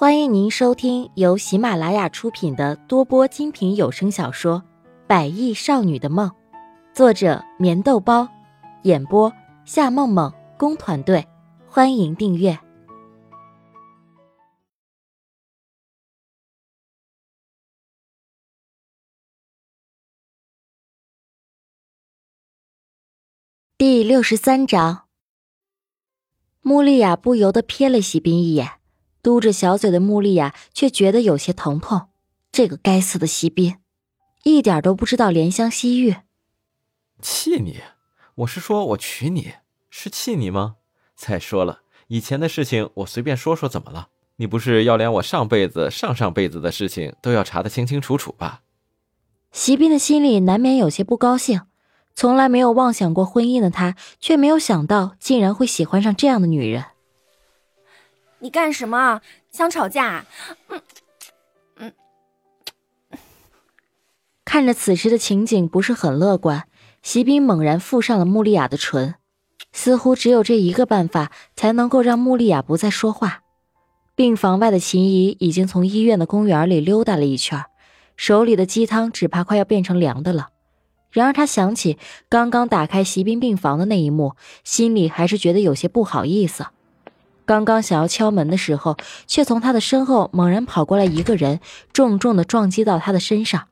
欢迎您收听由喜马拉雅出品的多播精品有声小说《百亿少女的梦》，作者：棉豆包，演播：夏梦梦工团队。欢迎订阅第六十三章。穆丽亚不由得瞥了席斌一眼。嘟着小嘴的穆丽亚却觉得有些疼痛。这个该死的席斌，一点都不知道怜香惜玉。气你？我是说我娶你，是气你吗？再说了，以前的事情我随便说说怎么了？你不是要连我上辈子、上上辈子的事情都要查得清清楚楚吧？席斌的心里难免有些不高兴。从来没有妄想过婚姻的他，却没有想到竟然会喜欢上这样的女人。你干什么？想吵架？嗯嗯。看着此时的情景不是很乐观，席斌猛然附上了穆丽亚的唇，似乎只有这一个办法才能够让穆丽亚不再说话。病房外的秦怡已经从医院的公园里溜达了一圈，手里的鸡汤只怕快要变成凉的了。然而他想起刚刚打开席斌病房的那一幕，心里还是觉得有些不好意思。刚刚想要敲门的时候，却从他的身后猛然跑过来一个人，重重的撞击到他的身上。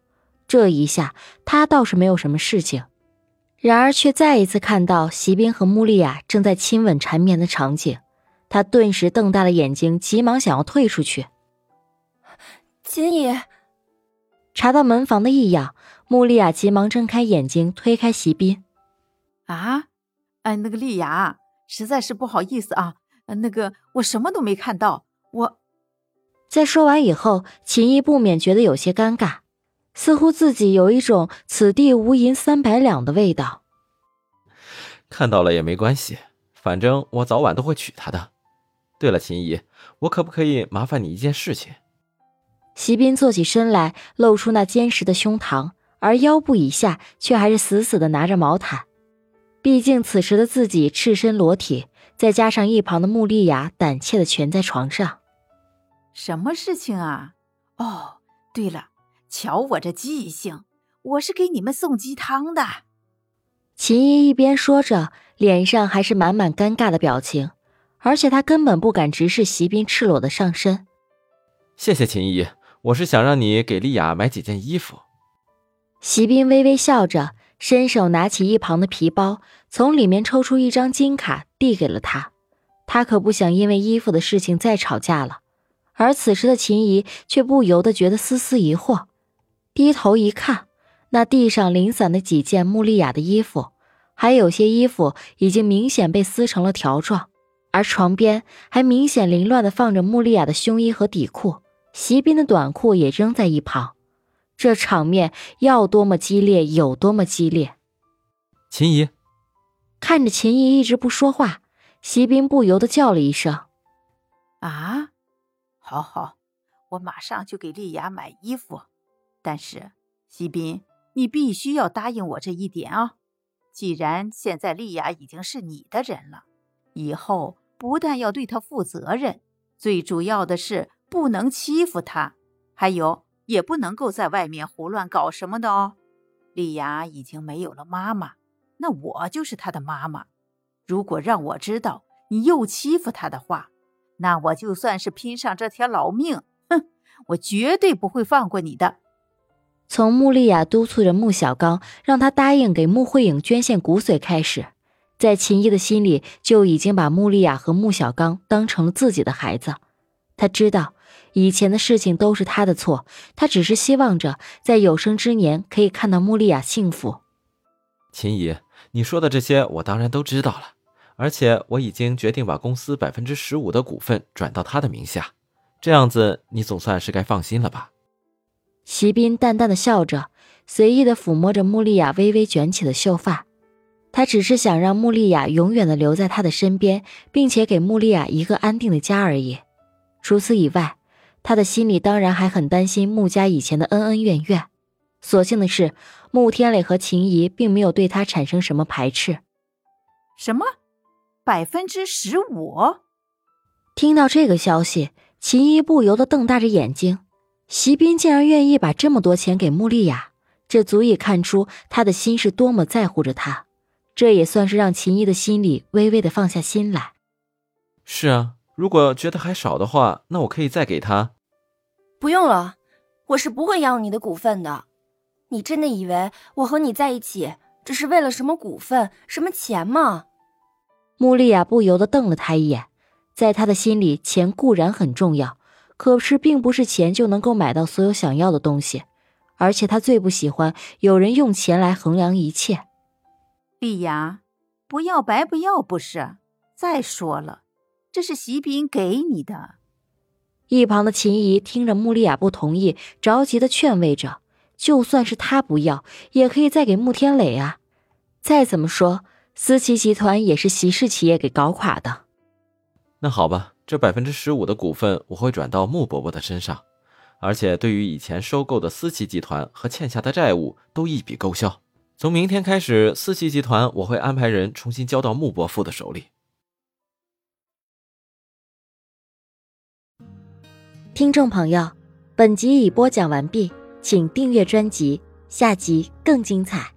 这一下他倒是没有什么事情，然而却再一次看到席斌和穆丽亚正在亲吻缠绵的场景，他顿时瞪大了眼睛，急忙想要退出去。秦野查到门房的异样，穆丽亚急忙睁开眼睛，推开席斌。啊，哎，那个丽雅，实在是不好意思啊。那个，我什么都没看到。我，在说完以后，秦毅不免觉得有些尴尬，似乎自己有一种“此地无银三百两”的味道。看到了也没关系，反正我早晚都会娶她的。对了，秦姨，我可不可以麻烦你一件事情？席斌坐起身来，露出那坚实的胸膛，而腰部以下却还是死死的拿着毛毯。毕竟此时的自己赤身裸体。再加上一旁的穆丽雅胆怯的蜷在床上，什么事情啊？哦，对了，瞧我这记性，我是给你们送鸡汤的。秦姨一边说着，脸上还是满满尴尬的表情，而且她根本不敢直视席斌赤裸的上身。谢谢秦姨，我是想让你给丽雅买几件衣服。席斌微微笑着。伸手拿起一旁的皮包，从里面抽出一张金卡，递给了他。他可不想因为衣服的事情再吵架了。而此时的秦怡却不由得觉得丝丝疑惑，低头一看，那地上零散的几件穆丽亚的衣服，还有些衣服已经明显被撕成了条状，而床边还明显凌乱的放着穆丽亚的胸衣和底裤，席斌的短裤也扔在一旁。这场面要多么激烈有多么激烈。秦姨看着秦姨一直不说话，席斌不由得叫了一声：“啊，好好，我马上就给丽雅买衣服。但是，席斌，你必须要答应我这一点啊！既然现在丽雅已经是你的人了，以后不但要对她负责任，最主要的是不能欺负她，还有。”也不能够在外面胡乱搞什么的哦。丽雅已经没有了妈妈，那我就是她的妈妈。如果让我知道你又欺负她的话，那我就算是拼上这条老命，哼，我绝对不会放过你的。从穆丽雅督促着穆小刚让他答应给穆慧颖捐献骨髓开始，在秦毅的心里就已经把穆丽雅和穆小刚当成了自己的孩子。他知道。以前的事情都是他的错，他只是希望着在有生之年可以看到穆丽亚幸福。秦姨，你说的这些我当然都知道了，而且我已经决定把公司百分之十五的股份转到他的名下，这样子你总算是该放心了吧？席斌淡淡的笑着，随意的抚摸着穆丽亚微微卷起的秀发，他只是想让穆丽亚永远的留在他的身边，并且给穆丽亚一个安定的家而已。除此以外。他的心里当然还很担心穆家以前的恩恩怨怨，所幸的是，穆天磊和秦怡并没有对他产生什么排斥。什么？百分之十五？听到这个消息，秦怡不由得瞪大着眼睛，席斌竟然愿意把这么多钱给穆丽雅，这足以看出他的心是多么在乎着她。这也算是让秦一的心里微微的放下心来。是啊，如果觉得还少的话，那我可以再给他。不用了，我是不会要你的股份的。你真的以为我和你在一起只是为了什么股份、什么钱吗？穆丽亚不由得瞪了他一眼。在他的心里，钱固然很重要，可是并不是钱就能够买到所有想要的东西，而且他最不喜欢有人用钱来衡量一切。丽雅，不要白不要不是？再说了，这是席斌给你的。一旁的秦姨听着穆丽亚不同意，着急的劝慰着：“就算是他不要，也可以再给穆天磊啊！再怎么说，思琪集团也是席氏企业给搞垮的。”那好吧，这百分之十五的股份我会转到穆伯伯的身上，而且对于以前收购的思琪集团和欠下的债务都一笔勾销。从明天开始，思琪集团我会安排人重新交到穆伯父的手里。听众朋友，本集已播讲完毕，请订阅专辑，下集更精彩。